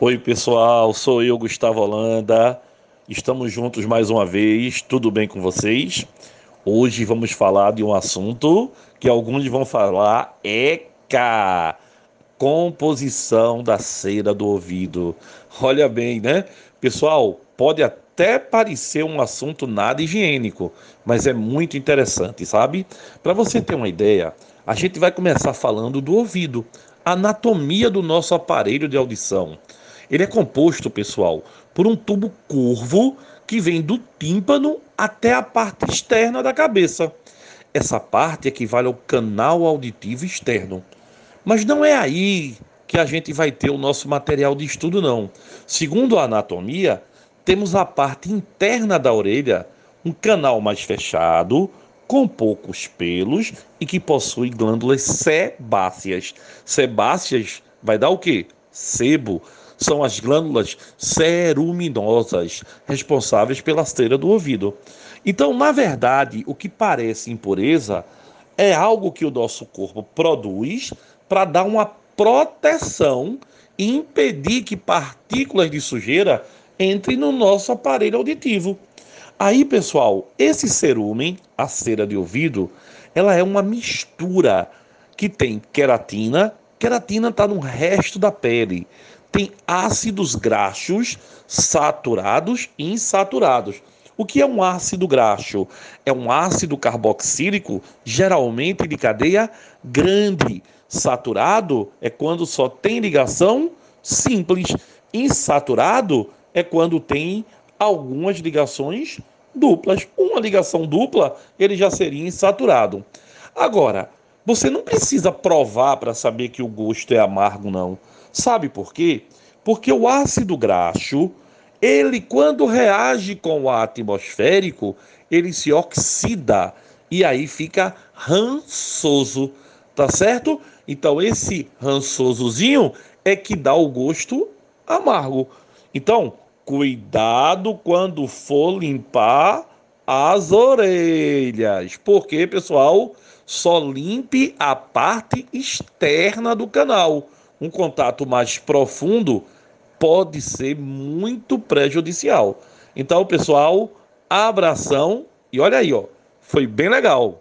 Oi, pessoal, sou eu, Gustavo Holanda. Estamos juntos mais uma vez. Tudo bem com vocês? Hoje vamos falar de um assunto que alguns vão falar ECA, composição da cera do ouvido. Olha bem, né? Pessoal, pode até parecer um assunto nada higiênico, mas é muito interessante, sabe? Para você ter uma ideia, a gente vai começar falando do ouvido, anatomia do nosso aparelho de audição. Ele é composto, pessoal, por um tubo curvo que vem do tímpano até a parte externa da cabeça. Essa parte equivale ao canal auditivo externo. Mas não é aí que a gente vai ter o nosso material de estudo, não. Segundo a anatomia, temos a parte interna da orelha, um canal mais fechado, com poucos pelos e que possui glândulas sebáceas. Sebáceas vai dar o quê? Sebo são as glândulas ceruminosas responsáveis pela cera do ouvido. Então, na verdade, o que parece impureza é algo que o nosso corpo produz para dar uma proteção e impedir que partículas de sujeira entrem no nosso aparelho auditivo. Aí, pessoal, esse cerumen, a cera de ouvido, ela é uma mistura que tem queratina. Queratina está no resto da pele tem ácidos graxos saturados e insaturados. O que é um ácido graxo? É um ácido carboxílico, geralmente de cadeia grande. Saturado é quando só tem ligação simples. Insaturado é quando tem algumas ligações duplas. Uma ligação dupla, ele já seria insaturado. Agora, você não precisa provar para saber que o gosto é amargo, não. Sabe por quê? Porque o ácido graxo, ele quando reage com o atmosférico, ele se oxida e aí fica rançoso, tá certo? Então esse rançosozinho é que dá o gosto amargo. Então, cuidado quando for limpar as orelhas. Porque, pessoal, só limpe a parte externa do canal um contato mais profundo pode ser muito prejudicial. Então, pessoal, abração e olha aí, ó, foi bem legal.